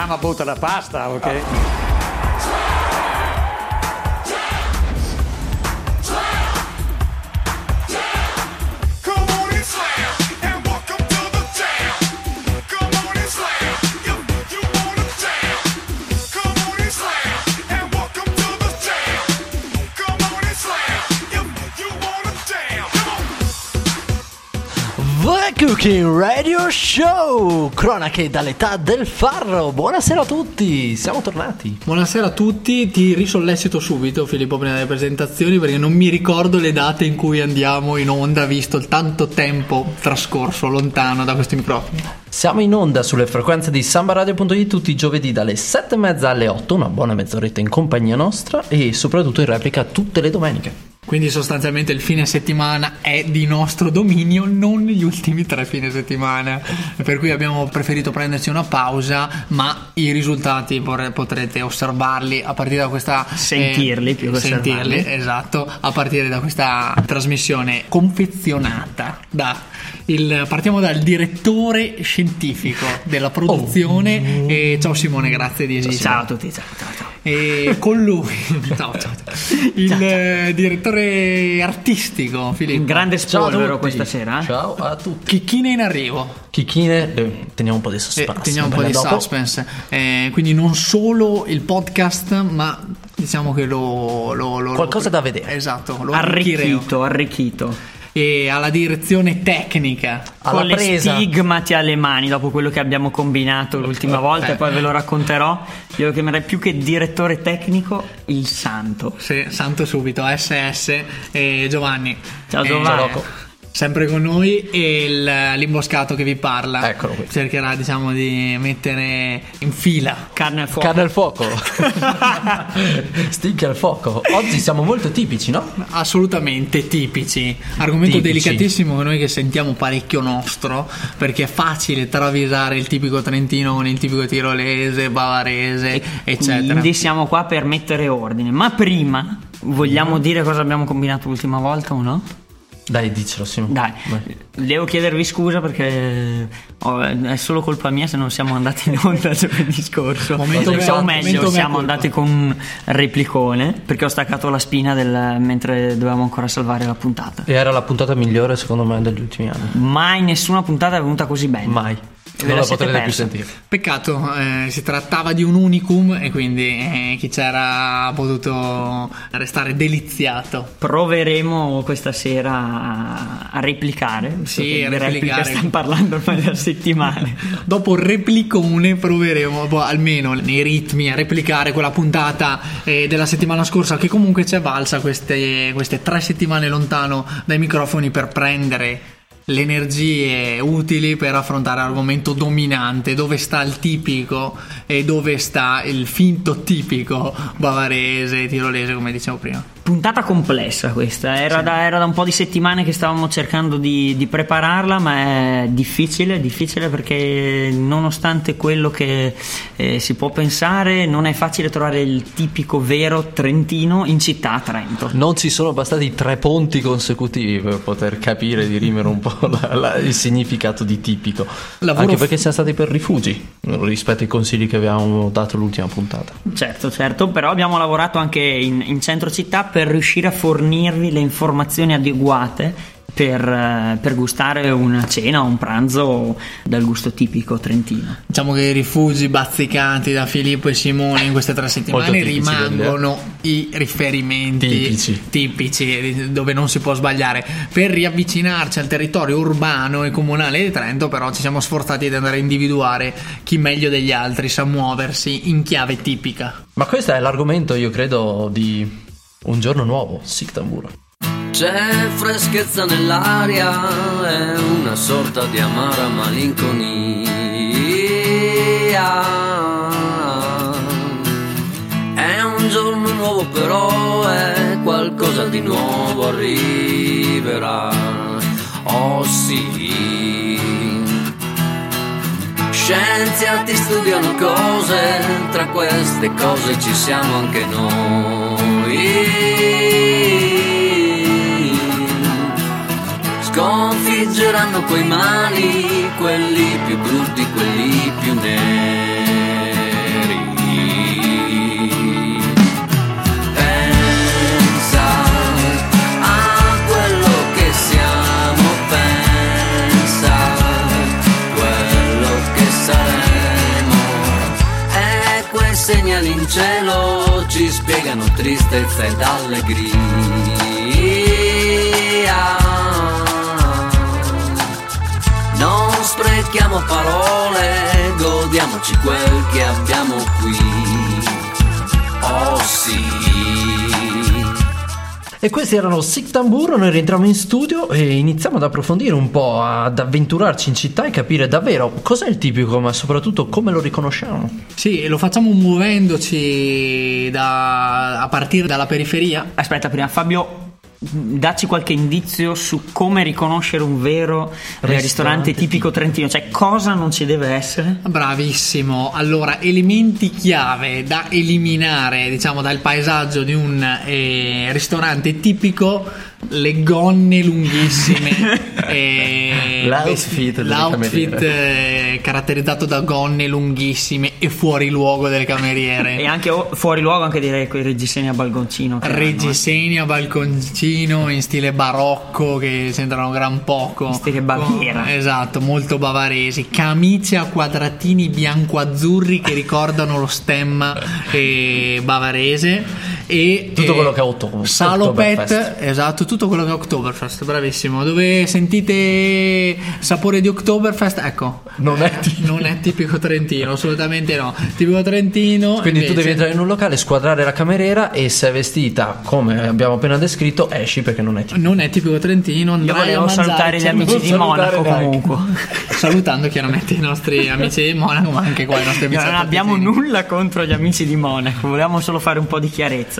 Mamma butta la pasta, ok? Come Cooking Radio Show! Cronache dall'età del farro. Buonasera a tutti, siamo tornati. Buonasera a tutti, ti risollecito subito Filippo prima delle presentazioni perché non mi ricordo le date in cui andiamo in onda visto il tanto tempo trascorso lontano da questi microfoni. Siamo in onda sulle frequenze di sambaradio.it tutti i giovedì dalle 7 e mezza alle 8, una buona mezz'oretta in compagnia nostra e soprattutto in replica tutte le domeniche. Quindi sostanzialmente il fine settimana è di nostro dominio, non gli ultimi tre fine settimana. Per cui abbiamo preferito prenderci una pausa, ma i risultati potrete osservarli a partire da questa... Sentirli più che sentirli, osservarli. esatto, a partire da questa trasmissione confezionata da... Il, partiamo dal direttore scientifico della produzione. E ciao Simone, grazie di esistere. Ciao a tutti, ciao, ciao, ciao. E con lui, ciao, ciao, ciao. il eh, direttore artistico Filippo. Un grande spolvero questa sera. eh? Ciao a tutti. Chicchine in arrivo. Chicchine, eh, teniamo un po' di Eh, suspense. teniamo un po' di dopo. suspense. Eh, quindi non solo il podcast, ma diciamo che lo. lo- lo- Qualcosa lo- da vedere. Esatto, lo. Arricchito, arricchito. E alla direzione tecnica. Alla con le presa. stigmati alle mani dopo quello che abbiamo combinato l'ultima volta Eh. e poi ve lo racconterò. Io lo chiamerei più che direttore tecnico il santo. Sì, santo subito, SS e Giovanni. Ciao, Eh, Giovanni. Sempre con noi e il- l'imboscato che vi parla. Eccolo qui. Cercherà, diciamo, di mettere in fila Carne al fuoco. Carne al fuoco. Sticchi al fuoco. Oggi siamo molto tipici, no? Assolutamente tipici. Argomento Tipici. delicatissimo che noi che sentiamo parecchio nostro, perché è facile travisare il tipico trentino con il tipico tirolese, bavarese, eccetera. Quindi siamo qua per mettere ordine. Ma prima vogliamo dire cosa abbiamo combinato l'ultima volta o no? Dai, dicelo, Simone. Dai, Vai. devo chiedervi scusa perché oh, è solo colpa mia se non siamo andati in onda giovedì scorso. Momento o mea- meglio, momento siamo colpa. andati con un replicone perché ho staccato la spina del- mentre dovevamo ancora salvare la puntata. E era la puntata migliore, secondo me, degli ultimi anni. Mai nessuna puntata è venuta così bene. Mai. Non la potrete più persa. sentire. Peccato, eh, si trattava di un unicum e quindi eh, chi c'era ha potuto restare deliziato. Proveremo questa sera a, replicare. Sì, a replicare. stiamo parlando ormai da settimane. Dopo il replicone proveremo boh, almeno nei ritmi a replicare quella puntata eh, della settimana scorsa che comunque ci è valsa queste, queste tre settimane lontano dai microfoni per prendere le energie utili per affrontare l'argomento dominante, dove sta il tipico e dove sta il finto tipico bavarese, tirolese, come dicevo prima. Puntata complessa questa, era, da, era da un po' di settimane che stavamo cercando di, di prepararla, ma è difficile, difficile perché nonostante quello che eh, si può pensare, non è facile trovare il tipico vero trentino in città a Trento. Non ci sono bastati tre ponti consecutivi per poter capire di rimere un po' la- la- il significato di tipico. Lavoro Anche f- perché siamo stati per rifugi rispetto ai consigli che avevamo dato l'ultima puntata. Certo, certo, però abbiamo lavorato anche in, in centro città per riuscire a fornirvi le informazioni adeguate per, eh, per gustare una cena o un pranzo dal gusto tipico trentino. Diciamo che i rifugi bazzicanti da Filippo e Simone in queste tre settimane rimangono i riferimenti Tipici. tipici, dove non si può sbagliare. Per riavvicinarci al territorio urbano e comunale di Trento, però ci siamo sforzati di andare a individuare chi meglio degli altri sa muoversi in chiave tipica. Ma questo è l'argomento, io credo, di un giorno nuovo, Sictamburo. C'è freschezza nell'aria, è una sorta di amara malinconia. È un giorno nuovo però, è qualcosa di nuovo arriverà. Oh sì. Scienziati studiano cose, tra queste cose ci siamo anche noi sconfiggeranno coi mali quelli più brutti, quelli più neri. Pensa a quello che siamo, pensa a quello che saremo. E quei segnali in cielo ci spiegano tristezza ed allegria. Sprechiamo parole, godiamoci quel che abbiamo qui. Oh sì. E questi erano Sick Tamburo, noi rientriamo in studio e iniziamo ad approfondire un po', ad avventurarci in città e capire davvero cos'è il tipico, ma soprattutto come lo riconosciamo. Sì, lo facciamo muovendoci da- a partire dalla periferia. Aspetta, prima Fabio, dacci qualche indizio su come riconoscere un vero ristorante, Ristorante tipico trentino, cioè cosa non ci deve essere? Bravissimo. Allora, elementi chiave da eliminare, diciamo, dal paesaggio di un eh, ristorante tipico. Le gonne lunghissime, eh, L'outfit l'outfit eh, caratterizzato da gonne lunghissime e fuori luogo delle cameriere. E anche oh, fuori luogo anche direi quei reggiseni a balconcino. hanno, eh. Reggiseni a balconcino in stile barocco che sembrano gran poco. In stile Baviera. Esatto, molto bavaresi. Camicie a quadratini bianco-azzurri che ricordano lo stemma eh, bavarese. E Tutto eh, quello che è Otto- Salopet, Oktoberfest. esatto, tutto quello che è Oktoberfest, bravissimo. Dove sentite sapore di Oktoberfest, ecco. Non è tipico. non è tipico trentino, assolutamente no. Tipico trentino. Quindi tu invece- devi entrare in un locale, squadrare la cameriera e se è vestita come abbiamo appena descritto esci perché non è tipico. Non è tipico trentino. Io andrai volevo a mangiare salutare gli certo- amici di Monaco comunque. Salutando chiaramente i nostri amici di Monaco, ma anche qua i nostri amici Non abbiamo nulla contro gli amici di Monaco, volevamo solo fare un po' di chiarezza.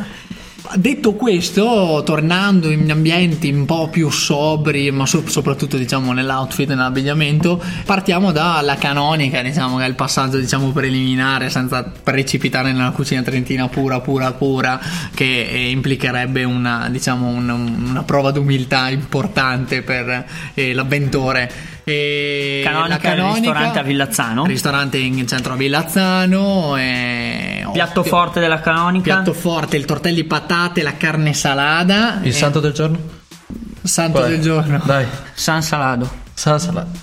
Detto questo, tornando in ambienti un po' più sobri, ma so- soprattutto diciamo nell'outfit e nell'abbigliamento, partiamo dalla canonica, diciamo che è il passaggio diciamo preliminare senza precipitare nella cucina trentina pura, pura, pura, che eh, implicherebbe una, diciamo, un- una prova d'umiltà importante per eh, l'avventore. E Canonica, la ristorante a Villazzano. ristorante in centro a Villazzano, e Piatto ottimo- forte della canonica. Piatto forte, il tortelli patate, la carne salada. Il e- santo del giorno? santo Qual è? del giorno. Dai, San Salado. San Salato.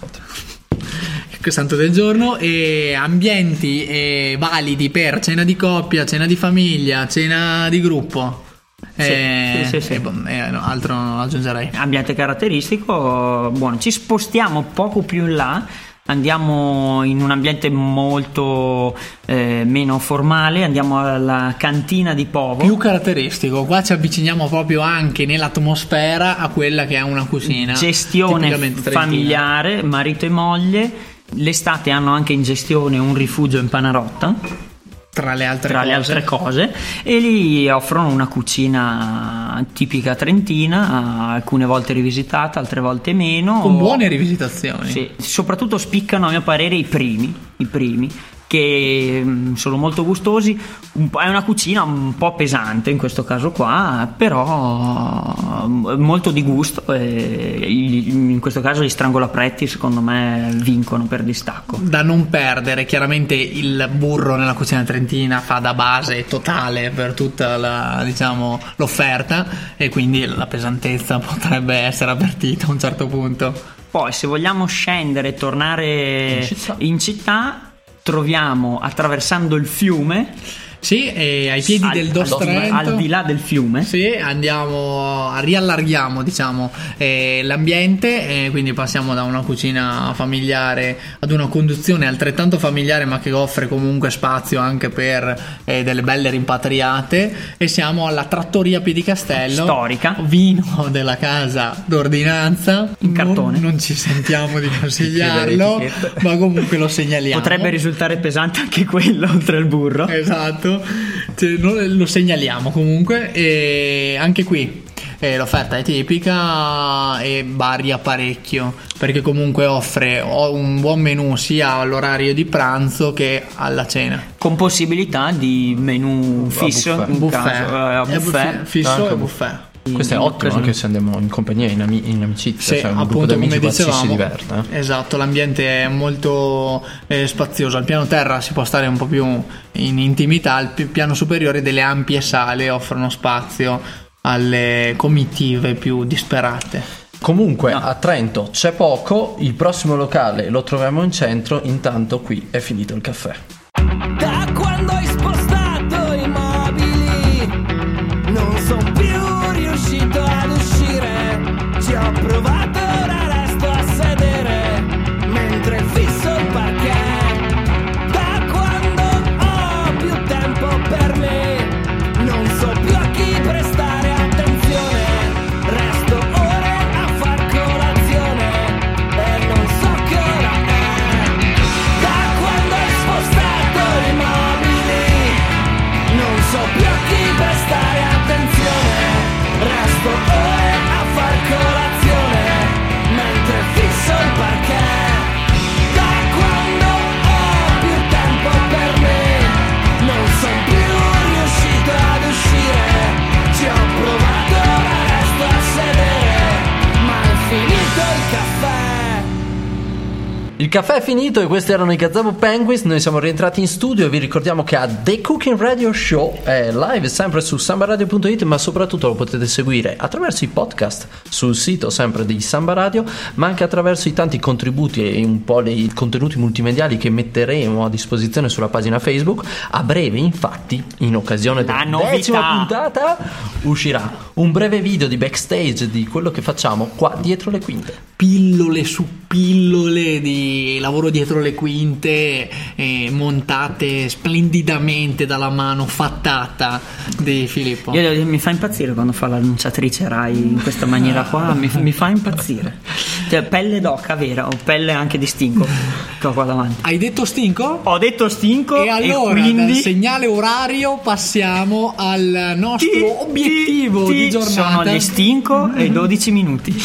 Ecco, santo del giorno. E ambienti eh, validi per cena di coppia, cena di famiglia, cena di gruppo. Eh, sì, sì, sì. e boh, eh, no, altro aggiungerei. ambiente caratteristico buono ci spostiamo poco più in là andiamo in un ambiente molto eh, meno formale andiamo alla cantina di Povo Più caratteristico, qua ci avviciniamo proprio anche nell'atmosfera a quella che è una cucina. gestione familiare marito e moglie l'estate hanno anche in gestione un rifugio in Panarotta Tra le altre tra cose. le altre cose e lì offrono una cucina tipica trentina alcune volte rivisitata altre volte meno Con buone rivisitazioni. Sì, soprattutto spiccano a mio parere i primi, i primi che mm, sono molto gustosi. È una cucina un po' pesante in questo caso qua, però mm, molto di gusto in questo caso gli strangolapretti secondo me vincono per distacco. Da non perdere, chiaramente il burro nella cucina trentina fa da base totale per tutta la, diciamo, l'offerta e quindi la pesantezza potrebbe essere avvertita a un certo punto. Poi se vogliamo scendere e tornare In città. in città, troviamo attraversando il fiume Sì, e ai piedi al, del al- Dostrento. al di là del fiume Sì, andiamo, riallarghiamo diciamo eh, l'ambiente e quindi passiamo da una cucina familiare ad una conduzione altrettanto familiare ma che offre comunque spazio anche per eh, delle belle rimpatriate e siamo alla trattoria Piedicastello Storica. vino della casa d'ordinanza In Non- cartone. non, ci sentiamo di consigliarlo ma comunque lo segnaliamo potrebbe risultare pesante anche quello oltre al burro. Esatto, Cioè, noi lo segnaliamo comunque e anche qui eh, l'offerta è tipica e varia parecchio perché comunque offre o un buon menù sia all'orario di pranzo che alla cena. con possibilità di menù fisso buffet. in buffet, caso, eh, a È buffet. fisso e buffet. Buffet. Questo è ottimo anche se andiamo in compagnia, in, ami- in amicizia, Sì, cioè un gruppo appunto di come quasi si dicevamo, diverte. eh. esatto, l'ambiente è molto eh, spazioso. Al piano terra si può stare un po' più in intimità, al pi- piano superiore delle ampie sale offrono spazio alle comitive più disperate. Comunque a Trento c'è poco, il prossimo locale lo troviamo in centro, intanto qui è finito il caffè. Il caffè è finito e questi erano i Gazebo Penguins. Noi siamo rientrati in studio e vi ricordiamo che a The Cooking Radio Show è live sempre su sambaradio.it, ma soprattutto lo potete seguire attraverso i podcast sul sito sempre di Samba Radio, ma anche attraverso i tanti contributi e un po' i contenuti multimediali che metteremo a disposizione sulla pagina Facebook. A breve, infatti, in occasione La della decima puntata, uscirà un breve video di backstage di quello che facciamo qua dietro le quinte. pillole su pillole di lavoro dietro le quinte eh, montate splendidamente dalla mano fattata di Filippo. Io- mi fa impazzire quando fa l'annunciatrice Rai in questa maniera qua, mi, mi fa impazzire. Cioè, pelle d'oca vera o pelle anche di stinco che ho qua davanti. Hai detto stinco? Ho detto stinco E allora quindi dal segnale orario passiamo al nostro Ti- obiettivo ti- di ti- giornata. Sono gli stinco e 12 minuti.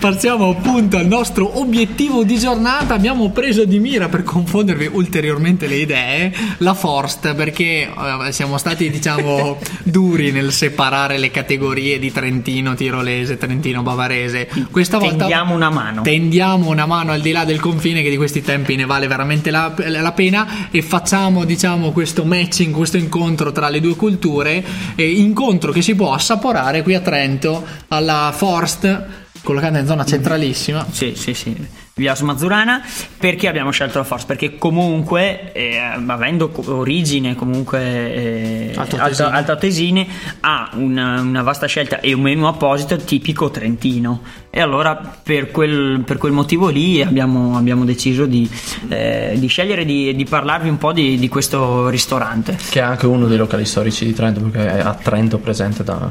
Partiamo appunto al nostro obiettivo di giornata. Abbiamo preso di mira per confondervi ulteriormente le idee la Forst perché eh, siamo stati diciamo duri nel separare le categorie di Trentino, Tirolese, Trentino, Bavarese. Questa volta Tendiamo una mano. Tendiamo una mano al di là del confine che di questi tempi ne vale veramente la, la pena e facciamo diciamo questo matching, questo incontro tra le due culture, eh, incontro che si può assaporare qui a Trento alla Forst collocata in zona centralissima. Sì, sì, sì. Via Smazzurana. Perché abbiamo scelto la Force? Perché comunque, eh, avendo origine comunque eh, Altoatesine. alto- altoatesine, ha una, una vasta scelta e un menu apposito tipico trentino. E allora per quel, per quel motivo lì abbiamo, abbiamo deciso di, eh, di scegliere di, di parlarvi un po' di, di questo ristorante. Che è anche uno dei locali storici di Trento, perché è a Trento presente da,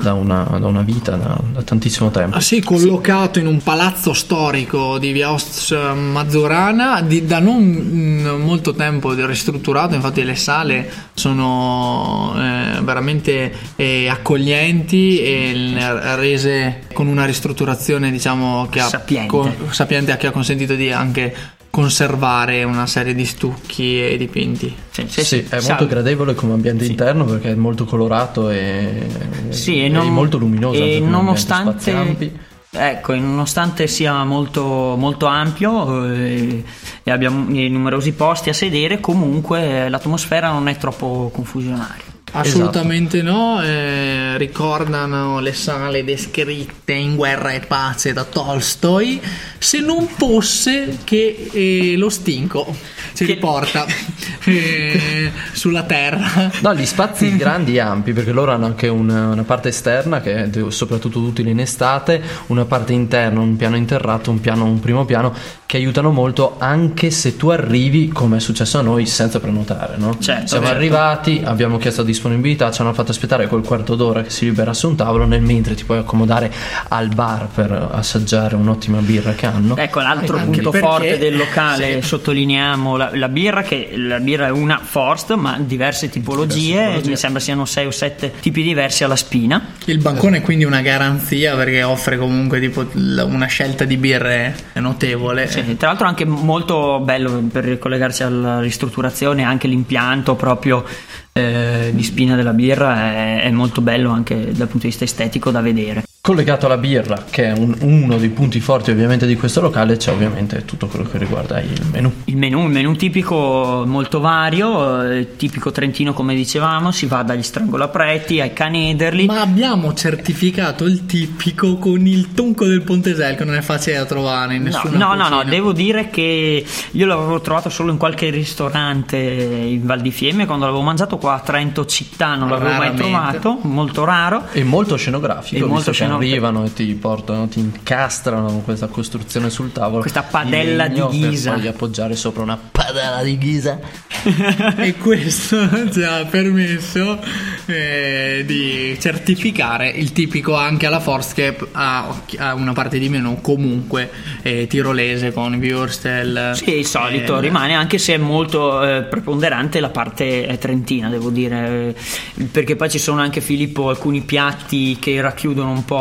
da una, da una vita, da, da tantissimo tempo. Ah, sì, collocato in un palazzo storico di via Ost Mazzurana, di- da non mm, molto tempo ristrutturato, infatti le sale sono eh, veramente eh, accoglienti e rese con una ristrutturazione diciamo che ha, Sapiente. sapiente che ha consentito di anche conservare una serie di stucchi e dipinti. Sì, Sì, è molto Salve. gradevole come ambiente interno perché è molto colorato e, Sì, e, non- molto luminoso. E nonostante, ecco, nonostante sia molto, molto ampio eh, e abbiamo numerosi posti a sedere, comunque eh, l'atmosfera non è troppo confusionaria. Assolutamente no, eh, ricordano le sale descritte in Guerra e Pace da Tolstoi, se non fosse che eh, lo stinco ci Che- riporta eh, sulla terra. No, gli spazi grandi e ampi, perché loro hanno anche una, una parte esterna che è soprattutto utile in estate, una parte interna, un piano interrato, un piano, un primo piano che aiutano molto anche se tu arrivi, come è successo a noi, senza prenotare, no? Certo, Siamo certo. arrivati, abbiamo chiesto disponibilità, ci hanno fatto aspettare quel quarto d'ora che si liberasse un tavolo, nel mentre ti puoi accomodare al bar per assaggiare un'ottima birra che hanno. Ecco, l'altro Anche punto perché- forte del locale, sì. sottolineiamo la, la birra, che la birra è una Forst, ma diverse tipologie, tipologie. mi sembra siano 6 o 7 tipi diversi alla spina. Il bancone è quindi una garanzia perché offre comunque tipo una scelta di birre notevole. Sì, tra l'altro anche molto bello per ricollegarsi alla ristrutturazione, anche l'impianto proprio eh, di spina della birra è, è molto bello anche dal punto di vista estetico da vedere. Collegato alla birra, che è un- uno dei punti forti ovviamente di questo locale, c'è ovviamente tutto quello che riguarda il menù. Il menù, il menù tipico molto vario, eh, tipico trentino come dicevamo, si va dagli strangolapreti ai canederli. Ma abbiamo certificato il tipico con il tonco del Pontesel che non è facile da trovare in No, nessuna no, no, no, cucina. devo dire che io l'avevo trovato solo in qualche ristorante in Val di Fiemme quando l'avevo mangiato qua a Trento città, non l'avevo mai Raramente. trovato, molto raro. E molto scenografico. E visto molto che anche no, arrivano e ti portano, ti incastrano questa costruzione sul tavolo. Questa padella di ghisa. Per poi appoggiare sopra una padella di ghisa. e questo ci ha permesso eh, di certificare il tipico anche alla Force che ha, ha una parte di meno comunque eh, tirolese con Würstel Sì, il solito eh, rimane, anche se è molto eh, preponderante la parte eh, trentina, devo dire, eh, perché poi ci sono anche Filippo alcuni piatti che racchiudono un po'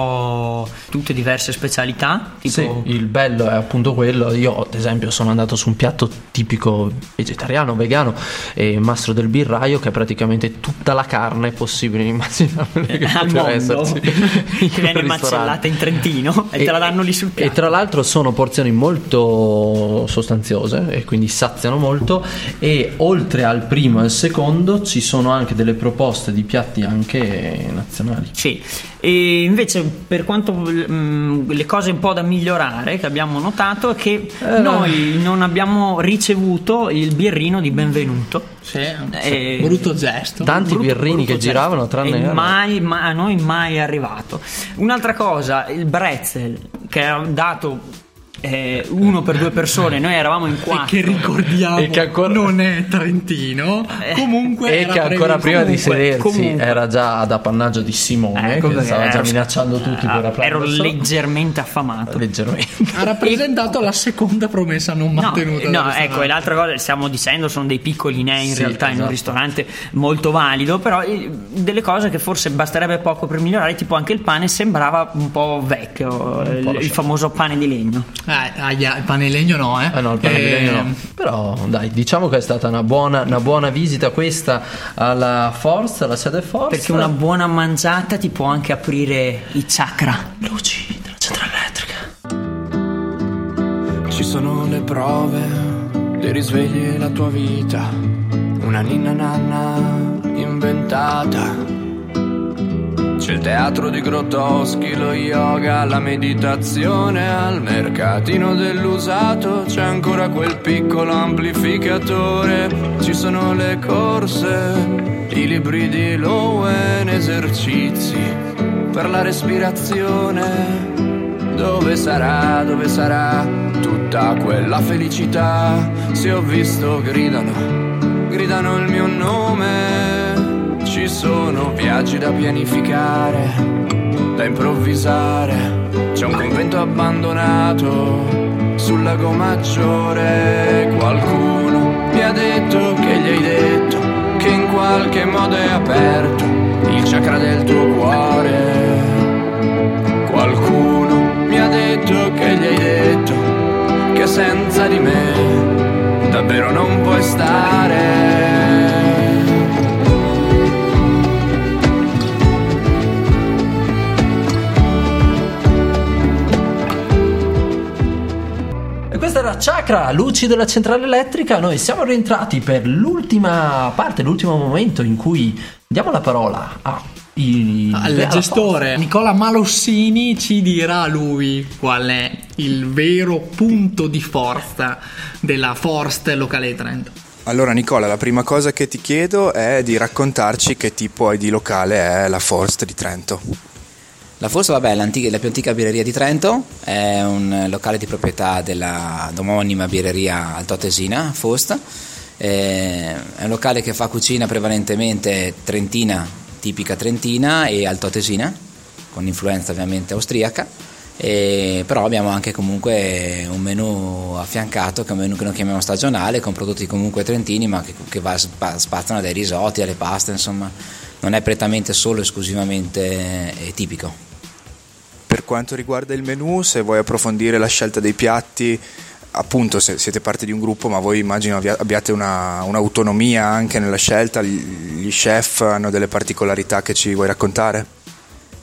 tutte diverse specialità, tipo Sì, il bello è appunto quello. Io, ad esempio, sono andato su un piatto tipico vegetariano, vegano e mastro del birraio, che è praticamente tutta la carne possibile e immaginabile che al poteva esserci. che viene macellata in Trentino e, te la danno lì sul piatto. E tra l'altro sono porzioni molto sostanziose e quindi saziano molto e oltre al primo e al secondo ci sono anche delle proposte di piatti anche nazionali. Sì, e invece per quanto mm, le cose un po' da migliorare che abbiamo notato è che Eh. noi non abbiamo ricevuto il birrino di benvenuto. sì, Eh, brutto gesto Tanti Brutto- birrini brutto che gesto. giravano tranne E mai, ma- a noi mai è arrivato. Un'altra cosa, il Brezel che ha dato eh, uno per due persone, noi eravamo in e quattro. che ricordiamo E che ancora- non è Trentino Eh, comunque e era che ancora previsto. prima di comunque, sedersi comunque. era già ad appannaggio di Simone Ecco che stava già ero- minacciando tutti per ero leggermente affamato. leggermente. ha rappresentato la seconda promessa non No, mantenuta no, del ecco, e l'altra cosa, stiamo dicendo, sono dei piccoli nei in Sì, realtà in un esatto. ristorante molto valido, però eh, delle cose che forse basterebbe poco per migliorare, tipo anche il pane sembrava un po' vecchio, il, po' il famoso pane di legno. Eh, aia, il pane in legno no eh Ah no, il pane di Eh, legno no. Però dai, diciamo che è stata una buona, una buona visita questa alla Force, alla sede Force. Perché una buona mangiata ti può anche aprire i chakra. luci della centrale elettrica. Ci sono le prove, dei risvegli la tua vita, una ninna nanna inventata. C'è il teatro di Grotowski, lo yoga, la meditazione, al mercatino dell'usato c'è ancora quel piccolo amplificatore. Ci sono le corse, i libri di Lowen, esercizi per la respirazione. Dove sarà, dove sarà tutta quella felicità? Se ho visto gridano, gridano il mio nome. Sono viaggi da pianificare, da improvvisare. C'è un convento abbandonato sul lago maggiore. Qualcuno mi ha detto che gli hai detto che in qualche modo è aperto il chakra del tuo cuore. Qualcuno mi ha detto che gli hai detto che senza di me davvero non puoi stare. Era Chakra, luci della centrale elettrica. Noi siamo rientrati per l'ultima parte, l'ultimo momento in cui diamo la parola a il, al gestore Nicola Malossini ci dirà lui qual è il vero punto di forza della Forst locale di Trento. Allora Nicola, la prima cosa che ti chiedo è di raccontarci che tipo di locale è la Forst di Trento. La Forza, vabbè, è la più antica birreria di Trento, è un locale di proprietà della omonima birreria altoatesina, Fost. Eh, È un locale che fa cucina prevalentemente trentina, tipica trentina e altoatesina, con influenza ovviamente austriaca. E- però abbiamo anche comunque un menù affiancato che è un menù che noi chiamiamo stagionale con prodotti comunque trentini ma che, che va, spa- spaziano dai risotti alle paste insomma non è prettamente solo esclusivamente eh, tipico Per quanto riguarda il menù, se vuoi approfondire la scelta dei piatti, appunto se siete parte di un gruppo, ma voi immagino abbia- abbiate una- un'autonomia anche nella scelta, gli gli chef hanno delle particolarità che ci vuoi raccontare?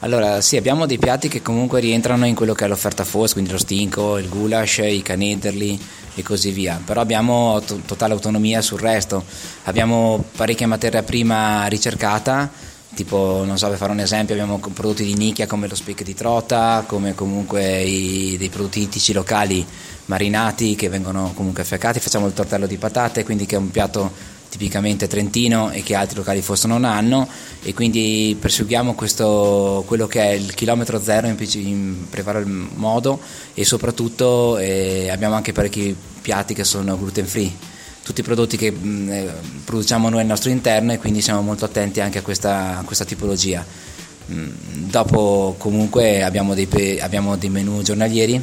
Allora, sì, abbiamo dei piatti che comunque rientrano in quello che è l'offerta FOS, quindi lo stinco, il goulash, i canederli e così via. Però abbiamo to- totale autonomia sul resto. Abbiamo parecchia materia prima ricercata, tipo, non so, per fare un esempio, abbiamo prodotti di nicchia come lo speck di trota, come comunque i- dei prodotti ittici locali marinati che vengono comunque affiaccati. Facciamo il tortello di patate, quindi che è un piatto tipicamente Trentino e che altri locali Fost non hanno e quindi perseguiamo questo, quello che è il chilometro zero in, in prevario modo e soprattutto eh, abbiamo anche parecchi piatti che sono gluten free tutti i prodotti che mh, eh, produciamo noi al nostro interno e quindi siamo molto attenti anche a questa, a questa tipologia. Mm, Dopo comunque abbiamo dei, abbiamo dei menu giornalieri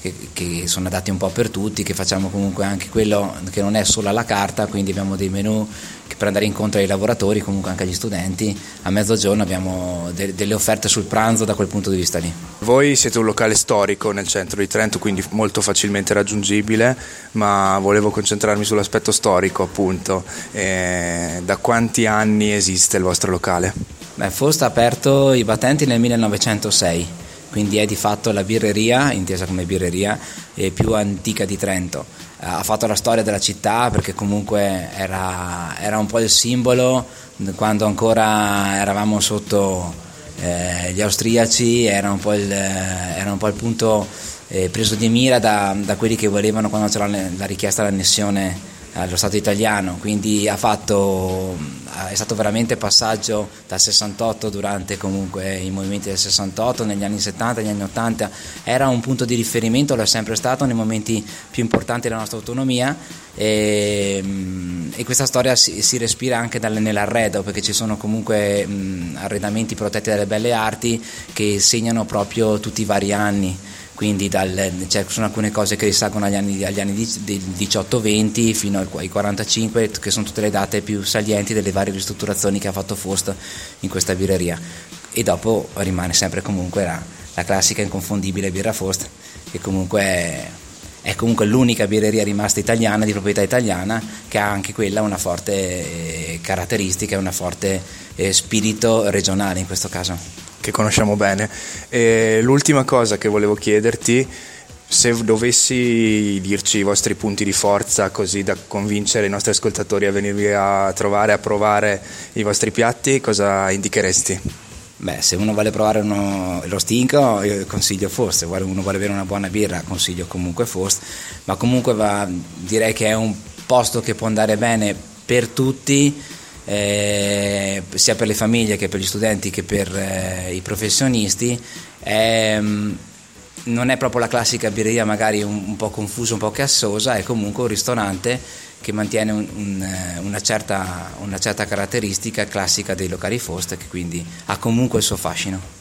che, che sono adatti un po' per tutti, che facciamo comunque anche quello che non è solo alla carta, quindi abbiamo dei menu che per andare incontro ai lavoratori, comunque anche agli studenti, a mezzogiorno abbiamo de- delle offerte sul pranzo da quel punto di vista lì. Voi siete un locale storico nel centro di Trento, quindi molto facilmente raggiungibile, ma volevo concentrarmi sull'aspetto storico appunto. Eh, da quanti anni esiste il vostro locale? Beh, Fost ha aperto i battenti nel 1906, quindi è di fatto la birreria, intesa come birreria, eh, più antica di Trento. Eh, Ha fatto la storia della città perché comunque era, era un po' il simbolo quando ancora eravamo sotto eh, gli austriaci, era un po' il, un po' il punto eh, preso di mira da, da quelli che volevano quando c'era la richiesta dell'annessione allo Stato italiano, quindi fatto, è stato veramente passaggio dal 68 durante comunque i movimenti del 68, negli anni 70, negli anni 80, era un punto di riferimento, lo è sempre stato nei momenti più importanti della nostra autonomia e, mm, e questa storia si, si respira anche dal- nell'arredo perché ci sono comunque mh, arredamenti protetti dalle belle arti che segnano proprio tutti i vari anni quindi dal, cioè, sono alcune cose che risalgono agli anni, agli anni di- di 18-20 fino ai 45 che sono tutte le date più salienti delle varie ristrutturazioni che ha fatto Fost in questa birreria. E dopo rimane sempre comunque la, la classica inconfondibile birra Fost che comunque è, è comunque l'unica birreria rimasta italiana di proprietà italiana che ha anche quella una forte eh, caratteristica e una forte eh, spirito regionale in questo caso che conosciamo bene. E l'ultima cosa che volevo chiederti, se dovessi dirci i vostri punti di forza così da convincere i nostri ascoltatori a venirvi a trovare, a provare i vostri piatti, cosa indicheresti? Beh, se uno vuole provare uno, lo stinco, io consiglio Fost, se uno vuole bere una buona birra, consiglio comunque Fost, ma comunque va- direi che è un posto che può andare bene per tutti, eh, sia per le famiglie che per gli studenti che per eh, i professionisti. Ehm, non è proprio la classica birreria magari un, un po' confusa, un po' cassosa, è comunque un ristorante che mantiene un- un, eh, una, certa, una certa caratteristica classica dei locali Fost che quindi ha comunque il suo fascino.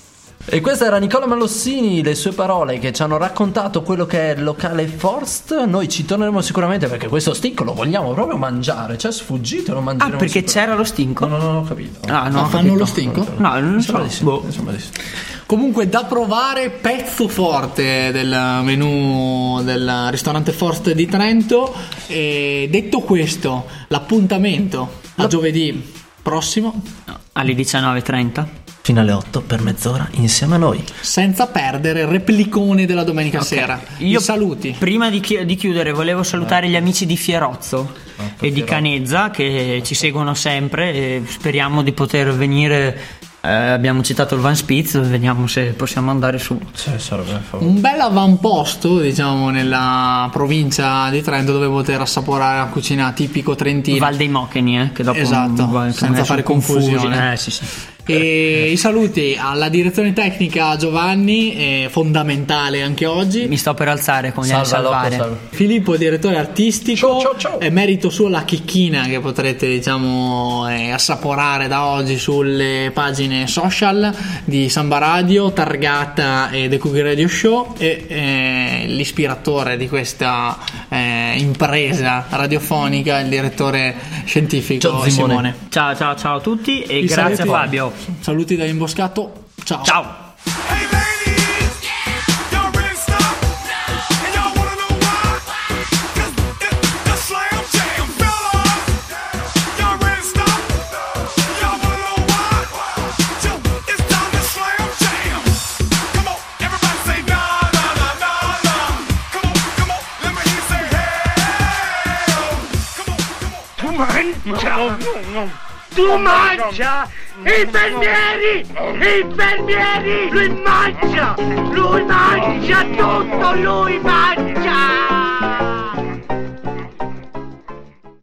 E questo era Nicola Malossini, le sue parole che ci hanno raccontato quello che è il locale Forst. Noi ci torneremo sicuramente perché questo stick lo vogliamo proprio mangiare. Cioè, sfuggito, lo Ah, mangeremo. perché sicuramente. c'era lo stinco? No, no, non ho capito. Ah, no, fanno capito. lo stinco? No, non so. di sì, Boh. di sì. Comunque da provare pezzo forte del menù del ristorante Forst di Trento. E detto questo, l'appuntamento a giovedì prossimo, Alle 19.30. Fino alle 8 per mezz'ora insieme a noi. senza perdere il replicone della domenica sera. Io I saluti. Prima di, chi- di chiudere volevo salutare gli amici di Fierozzo e di Canezza che ci seguono sempre e speriamo di poter venire. eh, abbiamo citato il Van Spitz, vediamo se possiamo andare su. Sì, sarebbe. Un bel avamposto, diciamo, nella provincia di Trento dove poter assaporare la cucina tipico trentina. Val dei Mocheni, eh, che dopo Esatto, senza fare sono confusi. confusione. Eh, sì, sì. E i saluti alla direzione tecnica Giovanni, fondamentale anche oggi. Mi sto per alzare con gli Salva, salvare. Locco, salva. Filippo, direttore artistico, Ciao, ciao, ciao. è merito suo la chicchina che potrete diciamo eh, assaporare da oggi sulle pagine social di Samba Radio, Targata e The Cookie Radio Show e eh, l'ispiratore di questa eh, impresa radiofonica, il direttore scientifico Ciao, Simone. Simone. Ciao, ciao, ciao a tutti e Vi grazie saluti. Fabio. Saluti da Imboscato, ciao. Ciao. Hey ladies, y'all ready to Infermieri! Infermieri! Lui mangia! Lui mangia tutto! Lui mangia!